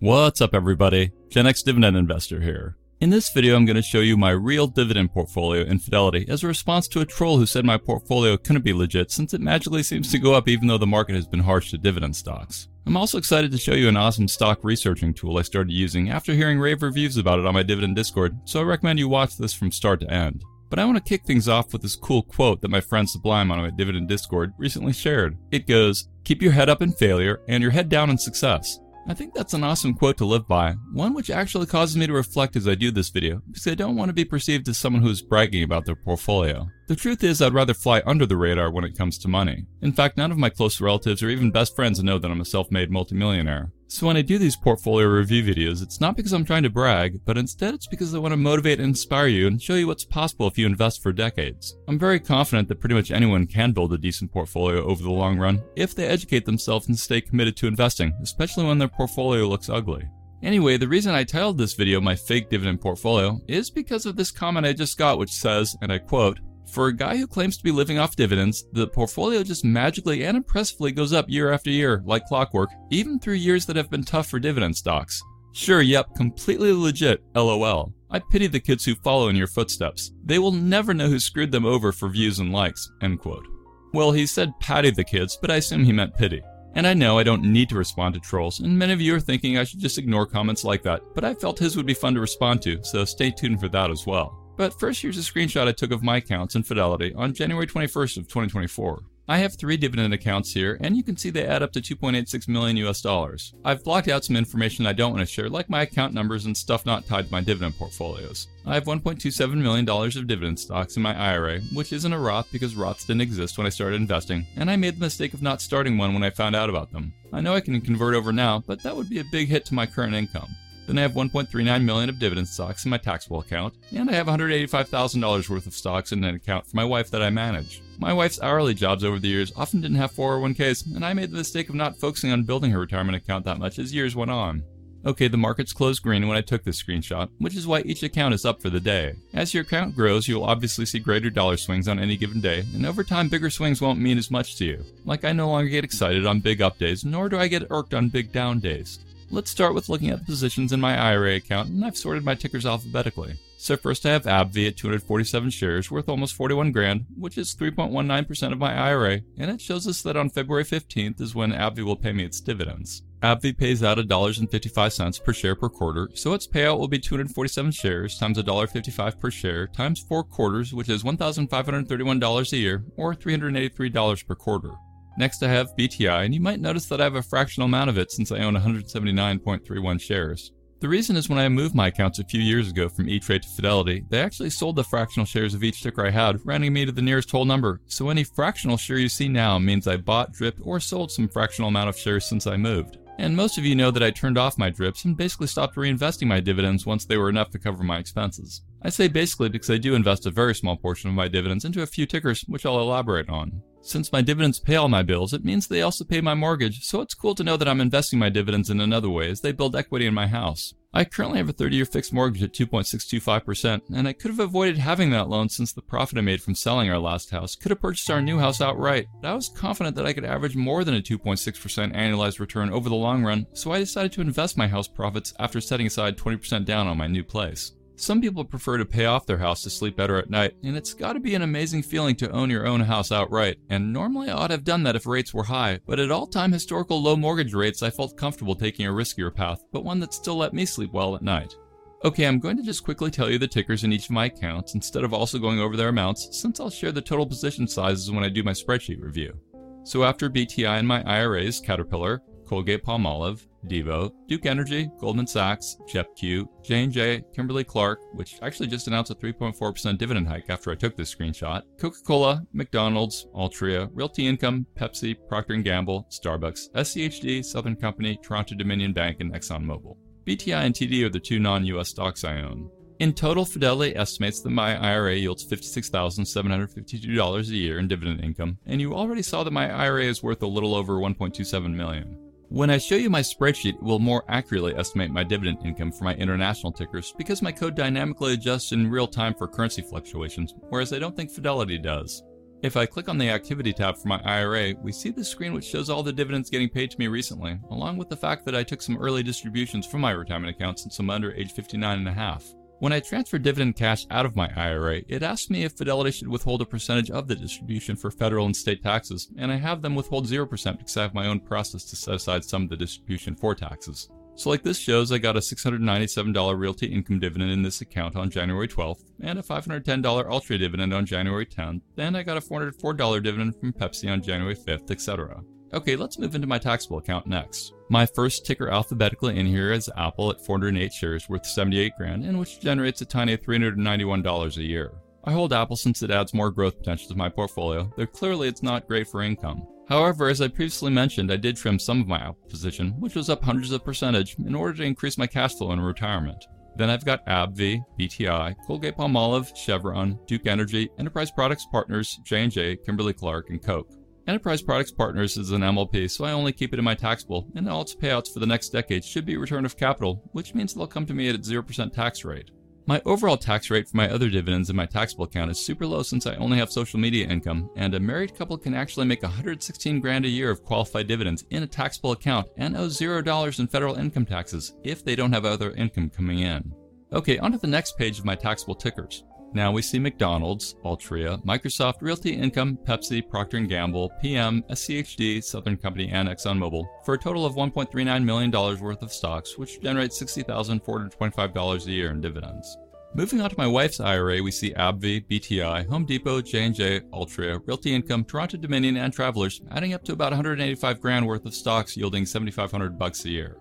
What's up everybody? Gen X Dividend Investor here. In this video I'm going to show you my real dividend portfolio in Fidelity as a response to a troll who said my portfolio couldn't be legit since it magically seems to go up even though the market has been harsh to dividend stocks. I'm also excited to show you an awesome stock researching tool I started using after hearing rave reviews about it on my dividend discord, so I recommend you watch this from start to end. But I want to kick things off with this cool quote that my friend Sublime on my dividend discord recently shared. It goes, keep your head up in failure and your head down in success. I think that's an awesome quote to live by, one which actually causes me to reflect as I do this video, because I don't want to be perceived as someone who is bragging about their portfolio. The truth is I'd rather fly under the radar when it comes to money. In fact, none of my close relatives or even best friends know that I'm a self-made multimillionaire. So when I do these portfolio review videos, it's not because I'm trying to brag, but instead it's because I want to motivate and inspire you and show you what's possible if you invest for decades. I'm very confident that pretty much anyone can build a decent portfolio over the long run if they educate themselves and stay committed to investing, especially when their portfolio looks ugly. Anyway, the reason I titled this video my fake dividend portfolio is because of this comment I just got which says, and I quote, for a guy who claims to be living off dividends, the portfolio just magically and impressively goes up year after year, like clockwork, even through years that have been tough for dividend stocks. Sure, yep, completely legit, lol. I pity the kids who follow in your footsteps. They will never know who screwed them over for views and likes, end quote. Well, he said patty the kids, but I assume he meant pity. And I know I don't need to respond to trolls, and many of you are thinking I should just ignore comments like that, but I felt his would be fun to respond to, so stay tuned for that as well. But first here's a screenshot I took of my accounts in Fidelity on January 21st of 2024. I have three dividend accounts here, and you can see they add up to 2.86 million US dollars. I've blocked out some information I don't want to share, like my account numbers and stuff not tied to my dividend portfolios. I have $1.27 million of dividend stocks in my IRA, which isn't a Roth because Roths didn't exist when I started investing, and I made the mistake of not starting one when I found out about them. I know I can convert over now, but that would be a big hit to my current income. Then I have 1.39 million of dividend stocks in my taxable account, and I have $185,000 worth of stocks in an account for my wife that I manage. My wife's hourly jobs over the years often didn't have 401ks, and I made the mistake of not focusing on building her retirement account that much as years went on. Okay, the markets closed green when I took this screenshot, which is why each account is up for the day. As your account grows, you'll obviously see greater dollar swings on any given day, and over time bigger swings won't mean as much to you. Like I no longer get excited on big up days, nor do I get irked on big down days. Let's start with looking at the positions in my IRA account, and I've sorted my tickers alphabetically. So first I have AbbVie at 247 shares, worth almost 41 grand, which is 3.19% of my IRA, and it shows us that on February 15th is when AbbVie will pay me its dividends. AbbVie pays out $1.55 per share per quarter, so its payout will be 247 shares times $1.55 per share times 4 quarters, which is $1,531 a year, or $383 per quarter. Next I have BTI, and you might notice that I have a fractional amount of it since I own 179.31 shares. The reason is when I moved my accounts a few years ago from E-Trade to Fidelity, they actually sold the fractional shares of each ticker I had, rounding me to the nearest whole number, so any fractional share you see now means I bought, dripped, or sold some fractional amount of shares since I moved. And most of you know that I turned off my drips and basically stopped reinvesting my dividends once they were enough to cover my expenses. I say basically because I do invest a very small portion of my dividends into a few tickers, which I'll elaborate on. Since my dividends pay all my bills, it means they also pay my mortgage, so it's cool to know that I'm investing my dividends in another way as they build equity in my house. I currently have a 30 year fixed mortgage at 2.625%, and I could have avoided having that loan since the profit I made from selling our last house could have purchased our new house outright. But I was confident that I could average more than a 2.6% annualized return over the long run, so I decided to invest my house profits after setting aside 20% down on my new place. Some people prefer to pay off their house to sleep better at night, and it's gotta be an amazing feeling to own your own house outright. And normally I ought to have done that if rates were high, but at all time historical low mortgage rates, I felt comfortable taking a riskier path, but one that still let me sleep well at night. Okay, I'm going to just quickly tell you the tickers in each of my accounts instead of also going over their amounts, since I'll share the total position sizes when I do my spreadsheet review. So after BTI and my IRAs, Caterpillar, Colgate Palmolive, DIVO, Duke Energy, Goldman Sachs, JEPQ, J&J, Kimberly-Clark, which actually just announced a 3.4% dividend hike after I took this screenshot, Coca-Cola, McDonald's, Altria, Realty Income, Pepsi, Procter & Gamble, Starbucks, SCHD, Southern Company, Toronto Dominion Bank, and ExxonMobil. BTI and TD are the two non-US stocks I own. In total, Fidelity estimates that my IRA yields $56,752 a year in dividend income, and you already saw that my IRA is worth a little over 1.27 million. When I show you my spreadsheet, it will more accurately estimate my dividend income for my international tickers because my code dynamically adjusts in real time for currency fluctuations, whereas I don't think Fidelity does. If I click on the Activity tab for my IRA, we see the screen which shows all the dividends getting paid to me recently, along with the fact that I took some early distributions from my retirement account since I'm under age 59 and a half. When I transfer dividend cash out of my IRA, it asks me if Fidelity should withhold a percentage of the distribution for federal and state taxes, and I have them withhold 0% because I have my own process to set aside some of the distribution for taxes. So like this shows, I got a $697 realty income dividend in this account on January 12th, and a $510 Altria dividend on January 10th, and I got a $404 dividend from Pepsi on January 5th, etc. Okay, let's move into my taxable account next. My first ticker alphabetically in here is Apple at 408 shares worth 78 grand and which generates a tiny $391 a year. I hold Apple since it adds more growth potential to my portfolio, though clearly it's not great for income. However, as I previously mentioned, I did trim some of my Apple position, which was up hundreds of percentage, in order to increase my cash flow in retirement. Then I've got AbbVie, BTI, Colgate-Palmolive, Chevron, Duke Energy, Enterprise Products Partners, J&J, Kimberly-Clark, and Coke. Enterprise Products Partners is an MLP, so I only keep it in my taxable, and all its payouts for the next decade should be return of capital, which means they'll come to me at a 0% tax rate. My overall tax rate for my other dividends in my taxable account is super low since I only have social media income, and a married couple can actually make 116 grand a year of qualified dividends in a taxable account and owe $0 in federal income taxes if they don't have other income coming in. Okay, onto the next page of my taxable tickers. Now we see McDonald's, Altria, Microsoft, Realty Income, Pepsi, Procter & Gamble, PM, SCHD, Southern Company, and ExxonMobil for a total of $1.39 million worth of stocks, which generates $60,425 a year in dividends. Moving on to my wife's IRA, we see AbbVie, BTI, Home Depot, J&J, Altria, Realty Income, Toronto Dominion, and Travelers, adding up to about 185 grand worth of stocks yielding 7,500 bucks a year.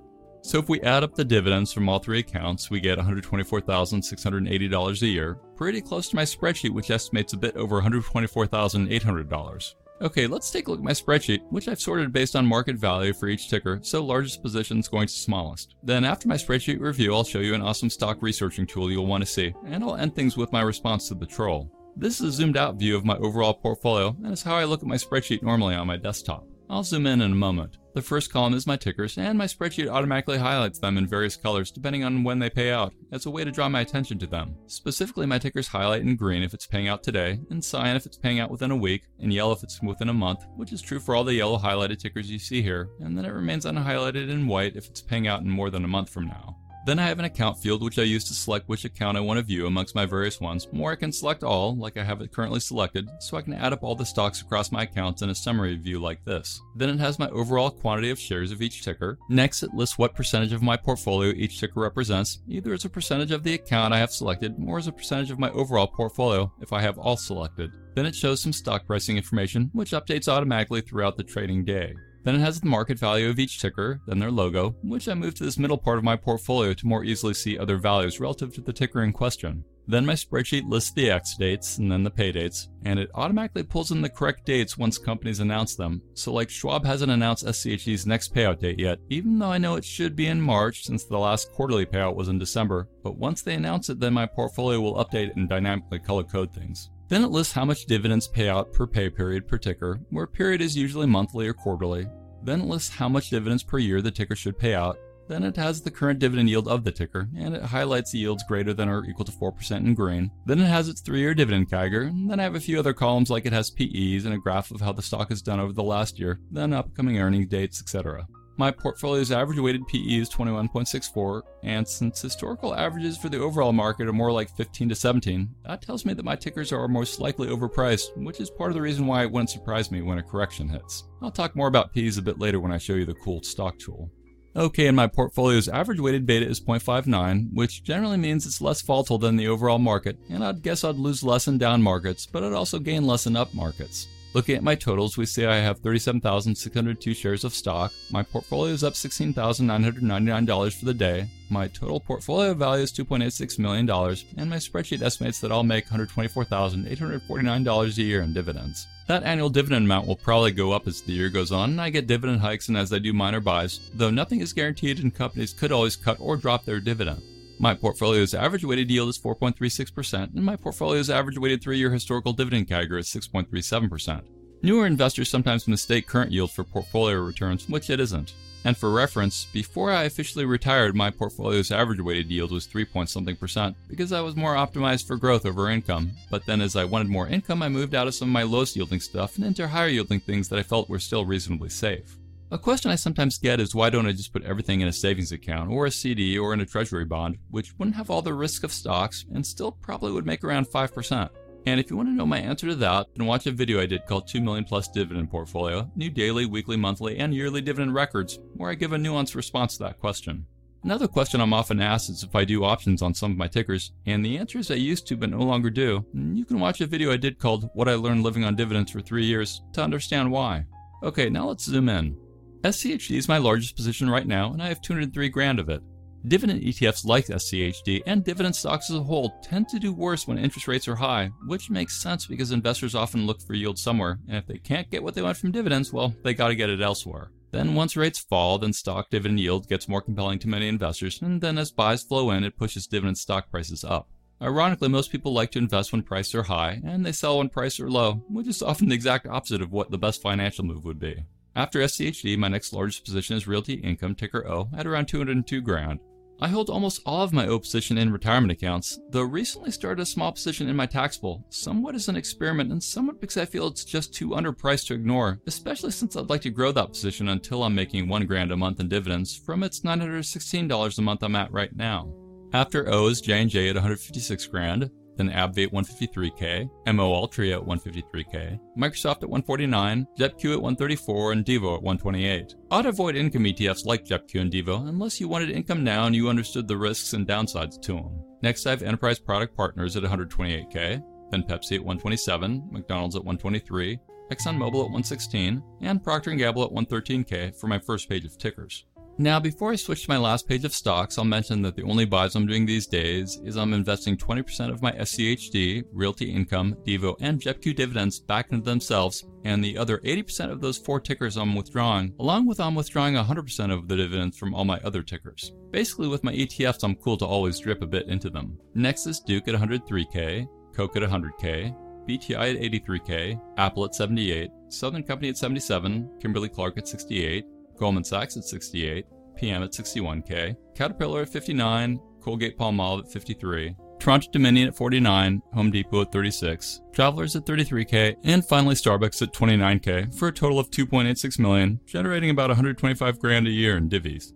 So if we add up the dividends from all three accounts, we get $124,680 a year, pretty close to my spreadsheet which estimates a bit over $124,800. Okay, let's take a look at my spreadsheet, which I've sorted based on market value for each ticker, so largest positions going to smallest. Then after my spreadsheet review, I'll show you an awesome stock researching tool you'll want to see, and I'll end things with my response to the troll. This is a zoomed out view of my overall portfolio, and is how I look at my spreadsheet normally on my desktop. I'll zoom in in a moment. The first column is my tickers, and my spreadsheet automatically highlights them in various colors depending on when they pay out, as a way to draw my attention to them. Specifically, my tickers highlight in green if it's paying out today, in cyan if it's paying out within a week, in yellow if it's within a month, which is true for all the yellow highlighted tickers you see here, and then it remains unhighlighted in white if it's paying out in more than a month from now. Then I have an account field which I use to select which account I want to view amongst my various ones, or I can select all, like I have it currently selected, so I can add up all the stocks across my accounts in a summary view like this. Then it has my overall quantity of shares of each ticker. Next it lists what percentage of my portfolio each ticker represents, either as a percentage of the account I have selected, or as a percentage of my overall portfolio if I have all selected. Then it shows some stock pricing information, which updates automatically throughout the trading day. Then it has the market value of each ticker, then their logo, which I moved to this middle part of my portfolio to more easily see other values relative to the ticker in question. Then my spreadsheet lists the ex dates and then the pay dates, and it automatically pulls in the correct dates once companies announce them. So like Schwab hasn't announced SCHD's next payout date yet, even though I know it should be in March since the last quarterly payout was in December, but once they announce it then my portfolio will update and dynamically color code things. Then it lists how much dividends pay out per pay period per ticker, where period is usually monthly or quarterly. Then it lists how much dividends per year the ticker should pay out. Then it has the current dividend yield of the ticker, and it highlights the yields greater than or equal to 4% in green. Then it has its 3-year dividend CAGR, and then I have a few other columns like it has PEs and a graph of how the stock has done over the last year, then upcoming earnings dates, etc. My portfolio's average weighted PE is 21.64, and since historical averages for the overall market are more like 15 to 17, that tells me that my tickers are most likely overpriced, which is part of the reason why it wouldn't surprise me when a correction hits. I'll talk more about PEs a bit later when I show you the cool stock tool. Okay, and my portfolio's average weighted beta is 0.59, which generally means it's less volatile than the overall market, and I'd guess I'd lose less in down markets, but I'd also gain less in up markets. Looking at my totals, we see I have 37,602 shares of stock. My portfolio is up $16,999 for the day. My total portfolio value is $2.86 million, and my spreadsheet estimates that I'll make $124,849 a year in dividends. That annual dividend amount will probably go up as the year goes on, and I get dividend hikes and as I do minor buys, though nothing is guaranteed and companies could always cut or drop their dividend. My portfolio's average weighted yield is 4.36%, and my portfolio's average weighted three year historical dividend CAGR is 6.37%. Newer investors sometimes mistake current yield for portfolio returns, which it isn't. And for reference, before I officially retired, my portfolio's average weighted yield was 3 point something percent because I was more optimized for growth over income. But then as I wanted more income, I moved out of some of my lowest yielding stuff and into higher yielding things that I felt were still reasonably safe. A question I sometimes get is why don't I just put everything in a savings account or a CD or in a treasury bond, which wouldn't have all the risk of stocks and still probably would make around 5%. And if you want to know my answer to that, then watch a video I did called 2 million plus dividend portfolio, new daily, weekly, monthly, and yearly dividend records, where I give a nuanced response to that question. Another question I'm often asked is if I do options on some of my tickers, and the answer is I used to but no longer do. You can watch a video I did called What I Learned Living on Dividends for 3 Years to understand why. Okay, now let's zoom in. SCHD is my largest position right now, and I have 203 grand of it. Dividend ETFs like SCHD and dividend stocks as a whole tend to do worse when interest rates are high, which makes sense because investors often look for yield somewhere, and if they can't get what they want from dividends, well, they gotta get it elsewhere. Then once rates fall, then stock dividend yield gets more compelling to many investors, and then as buys flow in, it pushes dividend stock prices up. Ironically, most people like to invest when prices are high, and they sell when prices are low, which is often the exact opposite of what the best financial move would be. After SCHD, my next largest position is Realty Income, ticker O, at around 202 grand. I hold almost all of my O position in retirement accounts, though recently started a small position in my taxable, somewhat as an experiment and somewhat because I feel it's just too underpriced to ignore, especially since I'd like to grow that position until I'm making 1 grand a month in dividends from its $916 a month I'm at right now. After O is J&J at 156 grand, then AbbVie at 153k, MO Altria at 153k, Microsoft at 149, JEPQ at 134, and DIVO at 128. I'd avoid income ETFs like JEPQ and DIVO unless you wanted income now and you understood the risks and downsides to them. Next, I have Enterprise Product Partners at 128k, then Pepsi at 127, McDonald's at 123, ExxonMobil at 116, and Procter & Gamble at 113k for my first page of tickers. Now, before I switch to my last page of stocks, I'll mention that the only buys I'm doing these days is I'm investing 20% of my SCHD, Realty Income, DIVO, and JEPQ dividends back into themselves, and the other 80% of those four tickers I'm withdrawing, along with I'm withdrawing 100% of the dividends from all my other tickers. Basically, with my ETFs, I'm cool to always drip a bit into them. Next is Duke at 103k, Coke at 100k, BTI at 83k, Apple at 78, Southern Company at 77, Kimberly Clark at 68, Goldman Sachs at 68, PM at 61k, Caterpillar at 59, Colgate Palmolive at 53, Toronto Dominion at 49, Home Depot at 36, Travelers at 33k, and finally Starbucks at 29k for a total of 2.86 million, generating about 125 grand a year in divvies.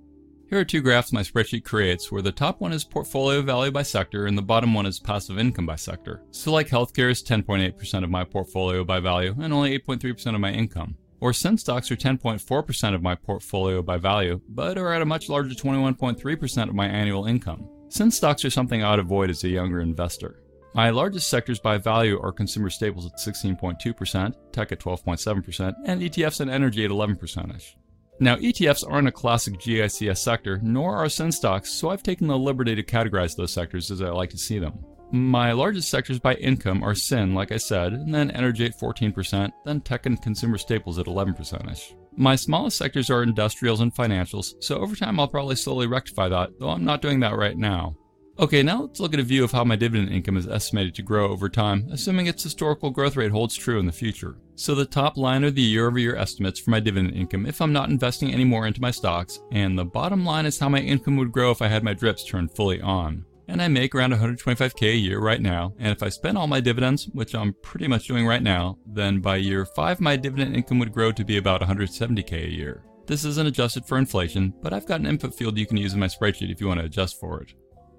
Here are two graphs my spreadsheet creates where the top one is portfolio value by sector and the bottom one is passive income by sector. So like healthcare is 10.8% of my portfolio by value and only 8.3% of my income or Sin stocks are 10.4% of my portfolio by value, but are at a much larger 21.3% of my annual income. Sin stocks are something I'd avoid as a younger investor. My largest sectors by value are consumer staples at 16.2%, tech at 12.7%, and ETFs and energy at 11%ish. Now, ETFs aren't a classic GICS sector, nor are Sin stocks, so I've taken the liberty to categorize those sectors as I like to see them. My largest sectors by income are sin, like I said, and then energy at 14%, then tech and consumer staples at 11% ish. My smallest sectors are industrials and financials, so over time I'll probably slowly rectify that, though I'm not doing that right now. Okay, now let's look at a view of how my dividend income is estimated to grow over time, assuming its historical growth rate holds true in the future. So the top line are the year over year estimates for my dividend income if I'm not investing any more into my stocks, and the bottom line is how my income would grow if I had my drips turned fully on and I make around 125k a year right now. And if I spend all my dividends, which I'm pretty much doing right now, then by year 5 my dividend income would grow to be about 170k a year. This isn't adjusted for inflation, but I've got an input field you can use in my spreadsheet if you want to adjust for it.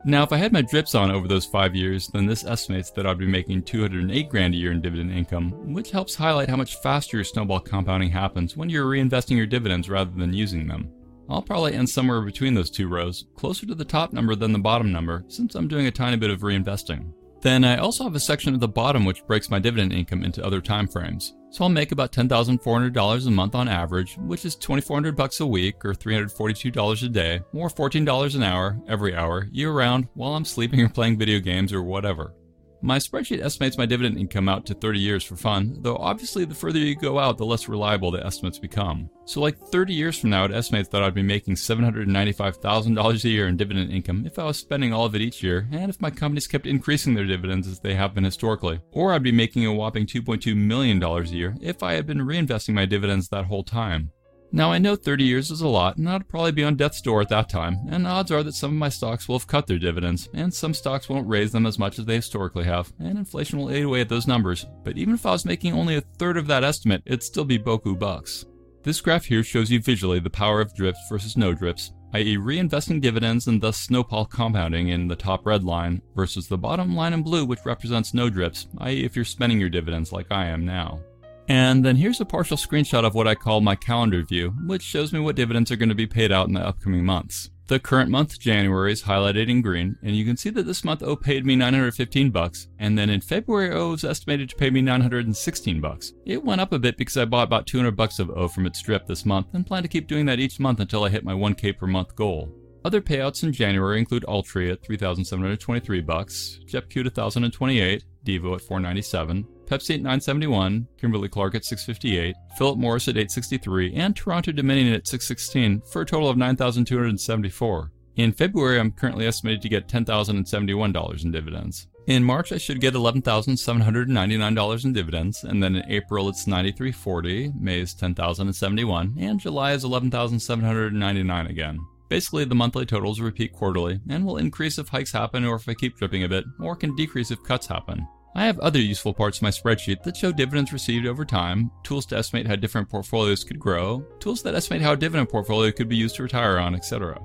Now, if I had my drips on over those 5 years, then this estimates that I'd be making 208 grand a year in dividend income, which helps highlight how much faster your snowball compounding happens when you're reinvesting your dividends rather than using them. I'll probably end somewhere between those two rows, closer to the top number than the bottom number, since I'm doing a tiny bit of reinvesting. Then I also have a section at the bottom which breaks my dividend income into other time frames. So I'll make about $10,400 a month on average, which is 2400 bucks a week or $342 a day, or $14 an hour every hour, year round, while I'm sleeping or playing video games or whatever. My spreadsheet estimates my dividend income out to 30 years for fun, though obviously the further you go out, the less reliable the estimates become. So like 30 years from now, it estimates that I'd be making $795,000 a year in dividend income if I was spending all of it each year, and if my companies kept increasing their dividends as they have been historically. Or I'd be making a whopping $2.2 million a year if I had been reinvesting my dividends that whole time. Now I know 30 years is a lot, and I'd probably be on death's door at that time, and odds are that some of my stocks will have cut their dividends, and some stocks won't raise them as much as they historically have, and inflation will eat away at those numbers. But even if I was making only a third of that estimate, it'd still be boku bucks. This graph here shows you visually the power of drips versus no drips, i.e. reinvesting dividends and thus snowball compounding in the top red line versus the bottom line in blue which represents no drips, i.e. if you're spending your dividends like I am now. And then here's a partial screenshot of what I call my calendar view, which shows me what dividends are going to be paid out in the upcoming months. The current month, January, is highlighted in green, and you can see that this month O paid me 915 bucks, and then in February O was estimated to pay me 916 bucks. It went up a bit because I bought about 200 bucks of O from its drip this month, and plan to keep doing that each month until I hit my 1k per month goal. Other payouts in January include Altria at 3,723 bucks, JEPQ at 1,028, DIVO at 497, Pepsi at 971, Kimberly Clark at 658, Philip Morris at 863, and Toronto Dominion at 616 for a total of 9,274. In February, I'm currently estimated to get $10,071 in dividends. In March, I should get $11,799 in dividends, and then in April it's $93.40, May is 10,071, and July is 11,799 again. Basically, the monthly totals repeat quarterly, and will increase if hikes happen or if I keep dripping a bit, or can decrease if cuts happen. I have other useful parts of my spreadsheet that show dividends received over time, tools to estimate how different portfolios could grow, tools that estimate how a dividend portfolio could be used to retire on, etc.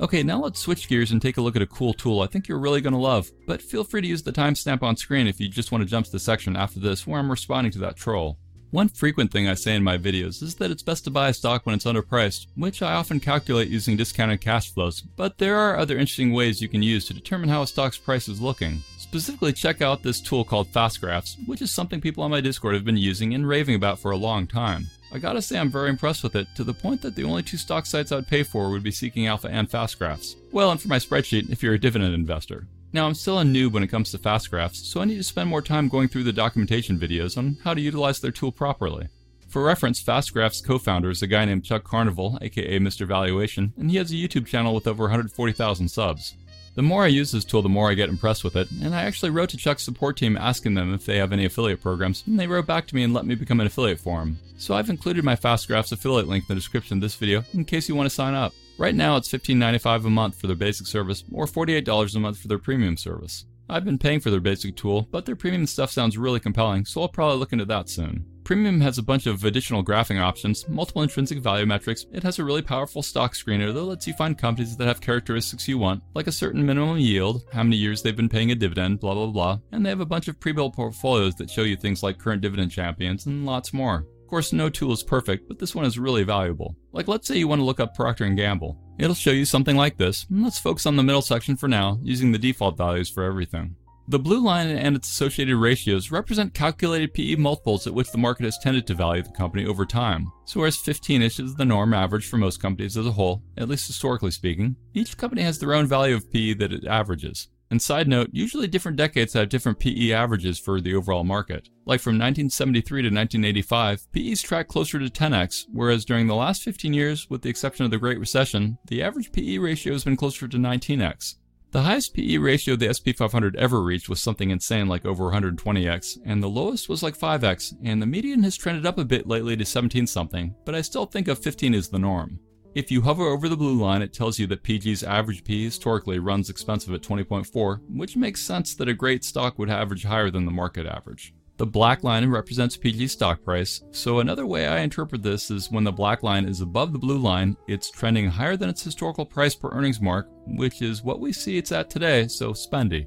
Okay, now let's switch gears and take a look at a cool tool I think you're really going to love, but feel free to use the timestamp on screen if you just want to jump to the section after this where I'm responding to that troll. One frequent thing I say in my videos is that it's best to buy a stock when it's underpriced, which I often calculate using discounted cash flows, but there are other interesting ways you can use to determine how a stock's price is looking. Specifically, check out this tool called FastGraphs, which is something people on my Discord have been using and raving about for a long time. I gotta say I'm very impressed with it, to the point that the only two stock sites I'd pay for would be Seeking Alpha and FastGraphs. Well, and for my spreadsheet, if you're a dividend investor. Now, I'm still a noob when it comes to FastGraphs, so I need to spend more time going through the documentation videos on how to utilize their tool properly. For reference, FastGraphs co-founder is a guy named Chuck Carnevale, aka Mr. Valuation, and he has a YouTube channel with over 140,000 subs. The more I use this tool, the more I get impressed with it, and I actually wrote to Chuck's support team asking them if they have any affiliate programs, and they wrote back to me and let me become an affiliate for them. So I've included my FastGraphs affiliate link in the description of this video in case you want to sign up. Right now it's $15.95 a month for their basic service, or $48 a month for their premium service. I've been paying for their basic tool, but their premium stuff sounds really compelling, so I'll probably look into that soon. Premium has a bunch of additional graphing options, multiple intrinsic value metrics, it has a really powerful stock screener that lets you find companies that have characteristics you want, like a certain minimum yield, how many years they've been paying a dividend, blah blah blah, and they have a bunch of pre-built portfolios that show you things like current dividend champions and lots more. Of course, no tool is perfect, but this one is really valuable. Like let's say you want to look up Procter & Gamble. It'll show you something like this, let's focus on the middle section for now, using the default values for everything. The blue line and its associated ratios represent calculated PE multiples at which the market has tended to value the company over time. So whereas 15ish is the norm average for most companies as a whole, at least historically speaking, each company has their own value of PE that it averages. And side note, usually different decades have different PE averages for the overall market. Like from 1973 to 1985, PEs track closer to 10x, whereas during the last 15 years, with the exception of the Great Recession, the average PE ratio has been closer to 19x. The highest PE ratio the SP 500 ever reached was something insane like over 120x, and the lowest was like 5x, and the median has trended up a bit lately to 17 something, but I still think of 15 as the norm. If you hover over the blue line, it tells you that PG's average PE historically runs expensive at 20.4, which makes sense that a great stock would average higher than the market average. The black line represents PG's stock price, so another way I interpret this is when the black line is above the blue line, it's trending higher than its historical price per earnings mark, which is what we see it's at today, so spendy.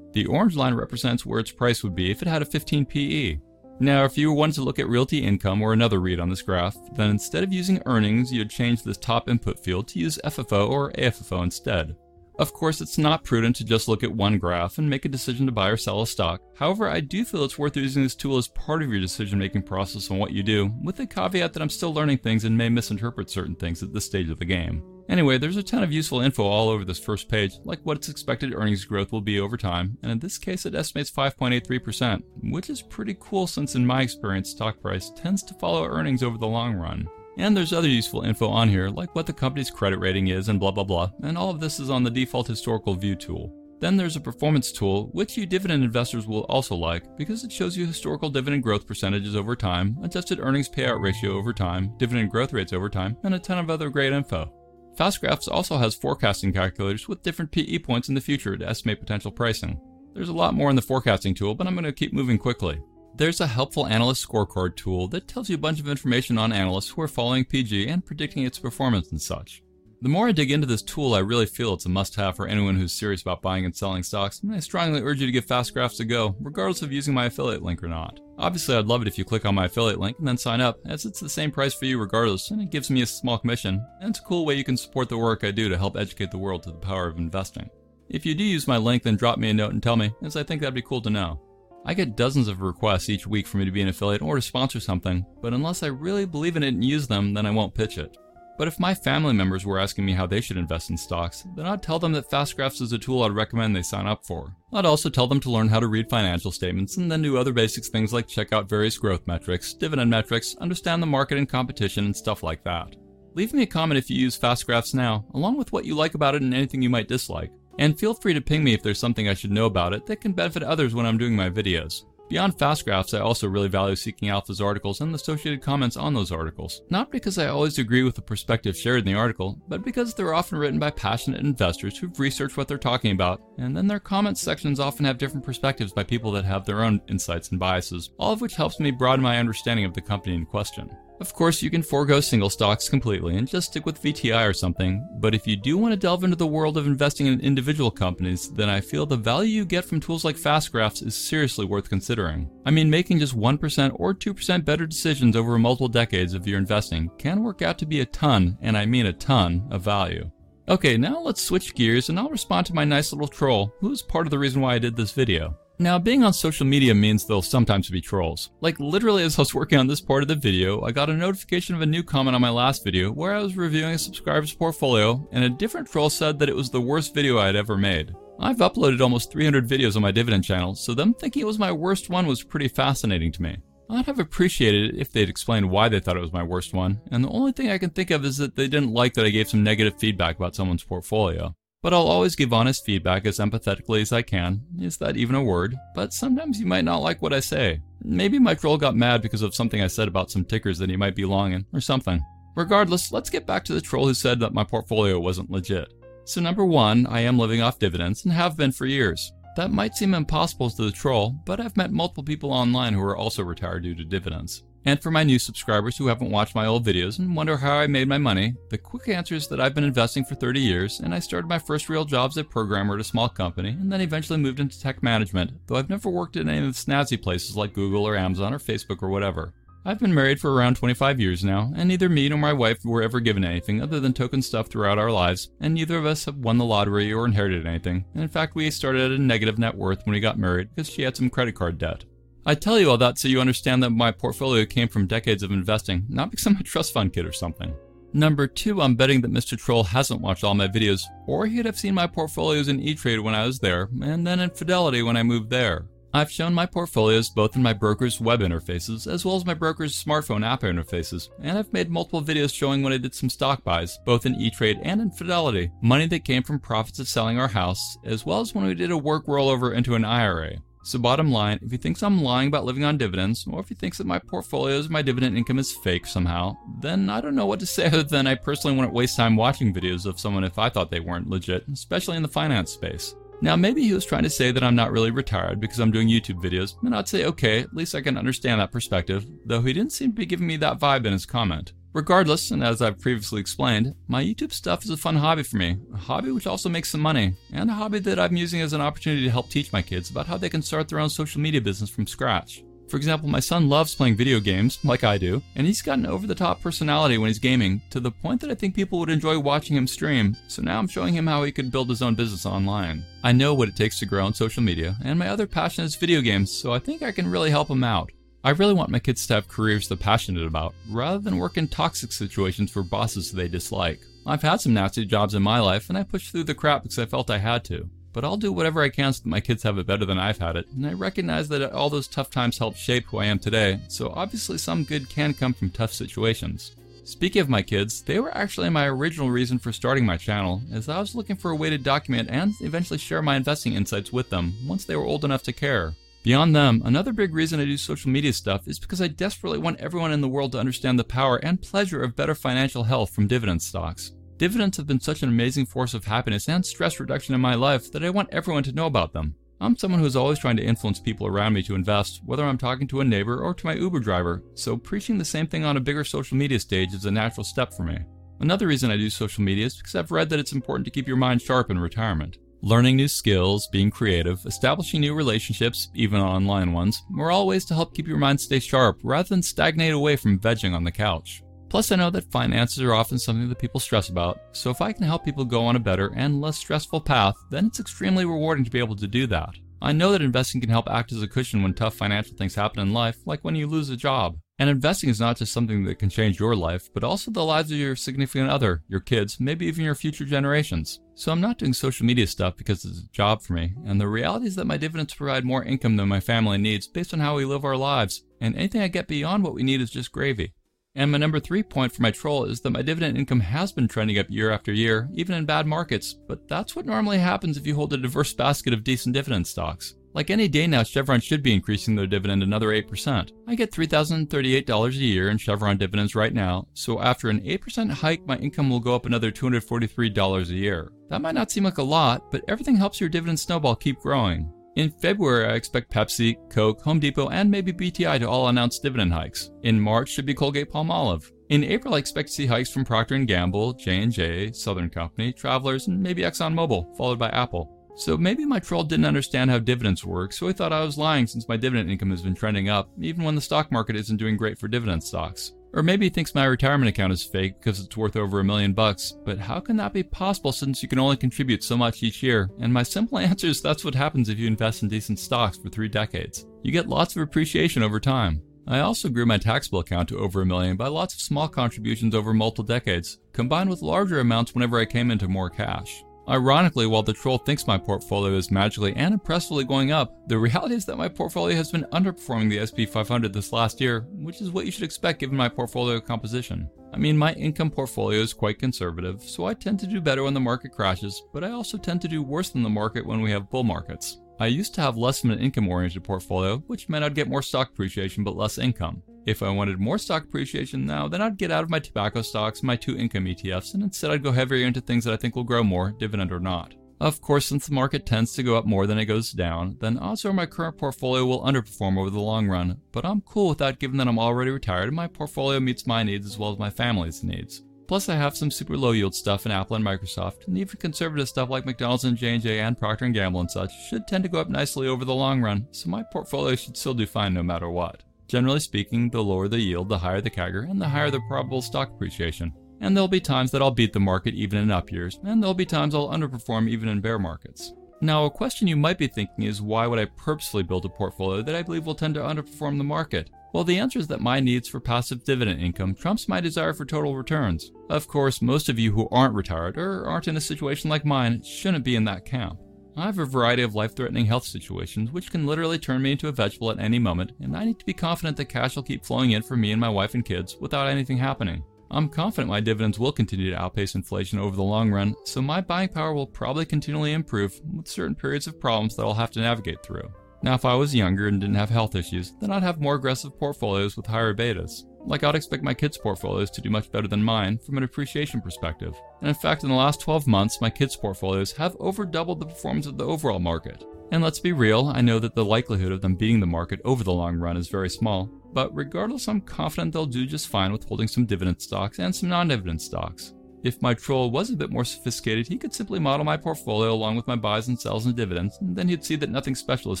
The orange line represents where its price would be if it had a 15 PE. Now, if you wanted to look at realty income or another read on this graph, then instead of using earnings, you'd change this top input field to use FFO or AFFO instead. Of course, it's not prudent to just look at one graph and make a decision to buy or sell a stock. However, I do feel it's worth using this tool as part of your decision making process on what you do, with the caveat that I'm still learning things and may misinterpret certain things at this stage of the game. Anyway, there's a ton of useful info all over this first page, like what its expected earnings growth will be over time, and in this case it estimates 5.83%, which is pretty cool since in my experience stock price tends to follow earnings over the long run. And there's other useful info on here, like what the company's credit rating is and blah blah blah, and all of this is on the default historical view tool. Then there's a performance tool, which you dividend investors will also like because it shows you historical dividend growth percentages over time, adjusted earnings payout ratio over time, dividend growth rates over time, and a ton of other great info. FastGraphs also has forecasting calculators with different PE points in the future to estimate potential pricing. There's a lot more in the forecasting tool, but I'm going to keep moving quickly. There's a helpful analyst scorecard tool that tells you a bunch of information on analysts who are following PG and predicting its performance and such. The more I dig into this tool, I really feel it's a must have for anyone who's serious about buying and selling stocks, and I strongly urge you to give FastGraphs a go, regardless of using my affiliate link or not. Obviously, I'd love it if you click on my affiliate link and then sign up, as it's the same price for you regardless, and it gives me a small commission, and it's a cool way you can support the work I do to help educate the world to the power of investing. If you do use my link, then drop me a note and tell me, as I think that'd be cool to know. I get dozens of requests each week for me to be an affiliate or to sponsor something, but unless I really believe in it and use them, then I won't pitch it. But if my family members were asking me how they should invest in stocks, then I'd tell them that FastGraphs is a tool I'd recommend they sign up for. I'd also tell them to learn how to read financial statements and then do other basics things like check out various growth metrics, dividend metrics, understand the market and competition, and stuff like that. Leave me a comment if you use FastGraphs now, along with what you like about it and anything you might dislike. And feel free to ping me if there's something I should know about it that can benefit others when I'm doing my videos. Beyond FastGraphs, I also really value Seeking Alpha's articles and the associated comments on those articles. Not because I always agree with the perspective shared in the article, but because they're often written by passionate investors who've researched what they're talking about, and then their comment sections often have different perspectives by people that have their own insights and biases, all of which helps me broaden my understanding of the company in question. Of course, you can forego single stocks completely and just stick with VTI or something, but if you do want to delve into the world of investing in individual companies, then I feel the value you get from tools like FastGraphs is seriously worth considering. I mean, making just 1% or 2% better decisions over multiple decades of your investing can work out to be a ton, and I mean a ton, of value. Okay, now let's switch gears and I'll respond to my nice little troll, who is part of the reason why I did this video. Now, being on social media means there'll sometimes be trolls. Like, literally, as I was working on this part of the video, I got a notification of a new comment on my last video where I was reviewing a subscriber's portfolio, and a different troll said that it was the worst video I had ever made. I've uploaded almost 300 videos on my dividend channel, so them thinking it was my worst one was pretty fascinating to me. I'd have appreciated it if they'd explained why they thought it was my worst one, and the only thing I can think of is that they didn't like that I gave some negative feedback about someone's portfolio. But I'll always give honest feedback as empathetically as I can. Is that even a word? But sometimes you might not like what I say. Maybe my troll got mad because of something I said about some tickers that he might be long in, or something. Regardless, let's get back to the troll who said that my portfolio wasn't legit. So, number one, I am living off dividends and have been for years. That might seem impossible to the troll, but I've met multiple people online who are also retired due to dividends. And for my new subscribers who haven't watched my old videos and wonder how I made my money, the quick answer is that I've been investing for 30 years and I started my first real jobs as a programmer at a small company and then eventually moved into tech management, though I've never worked at any of the snazzy places like Google or Amazon or Facebook or whatever. I've been married for around 25 years now, and neither me nor my wife were ever given anything other than token stuff throughout our lives, and neither of us have won the lottery or inherited anything. And in fact, we started at a negative net worth when we got married because she had some credit card debt. I tell you all that so you understand that my portfolio came from decades of investing, not because I'm a trust fund kid or something. Number two, I'm betting that Mr. Troll hasn't watched all my videos, or he'd have seen my portfolios in E-Trade when I was there, and then in Fidelity when I moved there. I've shown my portfolios both in my broker's web interfaces as well as my broker's smartphone app interfaces, and I've made multiple videos showing when I did some stock buys, both in E-Trade and in Fidelity, money that came from profits of selling our house, as well as when we did a work rollover into an IRA. So bottom line, if he thinks I'm lying about living on dividends, or if he thinks that my portfolios, my dividend income is fake somehow, then I don't know what to say other than I personally wouldn't waste time watching videos of someone if I thought they weren't legit, especially in the finance space. Now, maybe he was trying to say that I'm not really retired because I'm doing YouTube videos, and I'd say, okay, at least I can understand that perspective, though he didn't seem to be giving me that vibe in his comment. Regardless, and as I've previously explained, my YouTube stuff is a fun hobby for me, a hobby which also makes some money, and a hobby that I'm using as an opportunity to help teach my kids about how they can start their own social media business from scratch. For example, my son loves playing video games, like I do, and he's got an over the top personality when he's gaming, to the point that I think people would enjoy watching him stream, so now I'm showing him how he could build his own business online. I know what it takes to grow on social media, and my other passion is video games, so I think I can really help him out. I really want my kids to have careers they're passionate about, rather than work in toxic situations for bosses they dislike. I've had some nasty jobs in my life, and I pushed through the crap because I felt I had to. But I'll do whatever I can so that my kids have it better than I've had it, and I recognize that all those tough times helped shape who I am today, so obviously some good can come from tough situations. Speaking of my kids, they were actually my original reason for starting my channel, as I was looking for a way to document and eventually share my investing insights with them once they were old enough to care. Beyond them, another big reason I do social media stuff is because I desperately want everyone in the world to understand the power and pleasure of better financial health from dividend stocks. Dividends have been such an amazing force of happiness and stress reduction in my life that I want everyone to know about them. I'm someone who's always trying to influence people around me to invest, whether I'm talking to a neighbor or to my Uber driver, so preaching the same thing on a bigger social media stage is a natural step for me. Another reason I do social media is because I've read that it's important to keep your mind sharp in retirement. Learning new skills, being creative, establishing new relationships, even online ones, are all ways to help keep your mind stay sharp rather than stagnate away from vegging on the couch. Plus, I know that finances are often something that people stress about, so if I can help people go on a better and less stressful path, then it's extremely rewarding to be able to do that. I know that investing can help act as a cushion when tough financial things happen in life, like when you lose a job. And investing is not just something that can change your life, but also the lives of your significant other, your kids, maybe even your future generations. So I'm not doing social media stuff because it's a job for me, and the reality is that my dividends provide more income than my family needs based on how we live our lives, and anything I get beyond what we need is just gravy. And my number three point for my troll is that my dividend income has been trending up year after year, even in bad markets, but that's what normally happens if you hold a diverse basket of decent dividend stocks. Like any day now, Chevron should be increasing their dividend another 8%. I get $3,038 a year in Chevron dividends right now, so after an 8% hike, my income will go up another $243 a year. That might not seem like a lot, but everything helps your dividend snowball keep growing. In February, I expect Pepsi, Coke, Home Depot, and maybe BTI to all announce dividend hikes. In March should be Colgate Palmolive. In April, I expect to see hikes from Procter & Gamble, J&J, Southern Company, Travelers, and maybe ExxonMobil, followed by Apple. So maybe my troll didn't understand how dividends work, so he thought I was lying since my dividend income has been trending up, even when the stock market isn't doing great for dividend stocks. Or maybe he thinks my retirement account is fake because it's worth over a million bucks, but how can that be possible since you can only contribute so much each year? And my simple answer is that's what happens if you invest in decent stocks for three decades. You get lots of appreciation over time. I also grew my taxable account to over a million by lots of small contributions over multiple decades, combined with larger amounts whenever I came into more cash. Ironically, while the troll thinks my portfolio is magically and impressively going up, the reality is that my portfolio has been underperforming the SP 500 this last year, which is what you should expect given my portfolio composition. I mean, my income portfolio is quite conservative, so I tend to do better when the market crashes, but I also tend to do worse than the market when we have bull markets. I used to have less of an income oriented portfolio, which meant I'd get more stock appreciation but less income. If I wanted more stock appreciation now, then I'd get out of my tobacco stocks, my two income ETFs, and instead I'd go heavier into things that I think will grow more, dividend or not. Of course, since the market tends to go up more than it goes down, then odds are my current portfolio will underperform over the long run, but I'm cool with that given that I'm already retired and my portfolio meets my needs as well as my family's needs. Plus, I have some super low yield stuff in Apple and Microsoft, and even conservative stuff like McDonald's and J&J and Procter & Gamble and such should tend to go up nicely over the long run, so my portfolio should still do fine no matter what. Generally speaking, the lower the yield, the higher the CAGR, and the higher the probable stock appreciation. And there'll be times that I'll beat the market even in up years, and there'll be times I'll underperform even in bear markets. Now, a question you might be thinking is why would I purposely build a portfolio that I believe will tend to underperform the market? Well, the answer is that my needs for passive dividend income trumps my desire for total returns. Of course, most of you who aren't retired or aren't in a situation like mine shouldn't be in that camp. I have a variety of life threatening health situations which can literally turn me into a vegetable at any moment, and I need to be confident that cash will keep flowing in for me and my wife and kids without anything happening. I'm confident my dividends will continue to outpace inflation over the long run, so my buying power will probably continually improve with certain periods of problems that I'll have to navigate through. Now, if I was younger and didn't have health issues, then I'd have more aggressive portfolios with higher betas. Like I'd expect my kids' portfolios to do much better than mine from an appreciation perspective. And in fact, in the last 12 months, my kids' portfolios have over doubled the performance of the overall market. And let's be real, I know that the likelihood of them beating the market over the long run is very small. But regardless, I'm confident they'll do just fine with holding some dividend stocks and some non dividend stocks. If my troll was a bit more sophisticated, he could simply model my portfolio along with my buys and sells and dividends, and then he'd see that nothing special is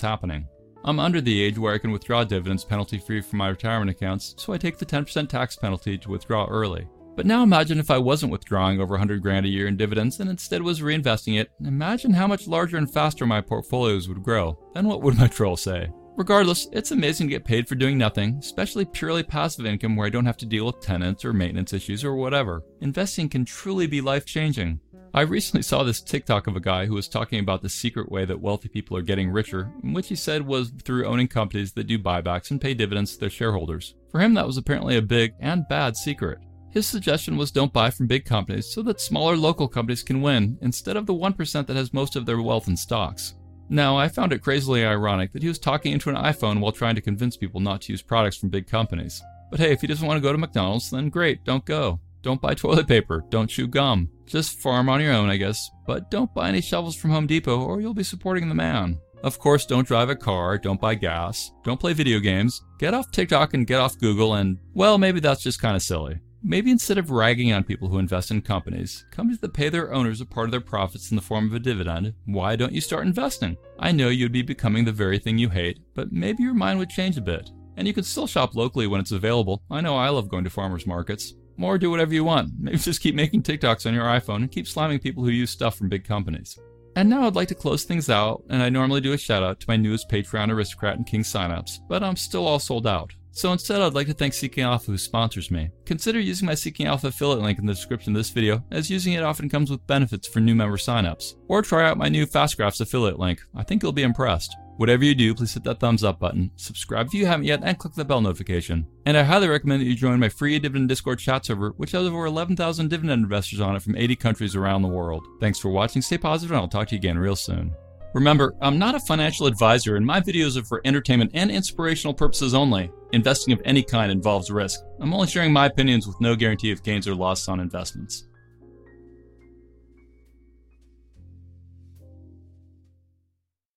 happening. I'm under the age where I can withdraw dividends penalty free from my retirement accounts, so I take the 10% tax penalty to withdraw early. But now imagine if I wasn't withdrawing over 100 grand a year in dividends and instead was reinvesting it. Imagine how much larger and faster my portfolios would grow. Then what would my troll say? Regardless, it's amazing to get paid for doing nothing, especially purely passive income where I don't have to deal with tenants or maintenance issues or whatever. Investing can truly be life changing. I recently saw this TikTok of a guy who was talking about the secret way that wealthy people are getting richer, which he said was through owning companies that do buybacks and pay dividends to their shareholders. For him, that was apparently a big and bad secret. His suggestion was don't buy from big companies so that smaller local companies can win instead of the 1% that has most of their wealth in stocks. Now, I found it crazily ironic that he was talking into an iPhone while trying to convince people not to use products from big companies. But hey, if he doesn't want to go to McDonald's, then great, don't go. Don't buy toilet paper, don't chew gum. Just farm on your own, I guess. But don't buy any shovels from Home Depot or you'll be supporting the man. Of course, don't drive a car, don't buy gas, don't play video games, get off TikTok and get off Google, and, well, maybe that's just kind of silly. Maybe instead of ragging on people who invest in companies, companies that pay their owners a part of their profits in the form of a dividend, why don't you start investing? I know you'd be becoming the very thing you hate, but maybe your mind would change a bit. And you can still shop locally when it's available. I know I love going to farmers markets. Or do whatever you want. Maybe just keep making TikToks on your iPhone and keep slamming people who use stuff from big companies. And now I'd like to close things out, and I normally do a shout out to my newest Patreon aristocrat and King signups, but I'm still all sold out. So instead, I'd like to thank Seeking Alpha who sponsors me. Consider using my Seeking Alpha affiliate link in the description of this video, as using it often comes with benefits for new member signups. Or try out my new FastGraphs affiliate link. I think you'll be impressed. Whatever you do, please hit that thumbs up button, subscribe if you haven't yet, and click the bell notification. And I highly recommend that you join my free Dividend Discord chat server, which has over 11,000 dividend investors on it from 80 countries around the world. Thanks for watching, stay positive, and I'll talk to you again real soon. Remember, I'm not a financial advisor, and my videos are for entertainment and inspirational purposes only. Investing of any kind involves risk. I'm only sharing my opinions with no guarantee of gains or losses on investments.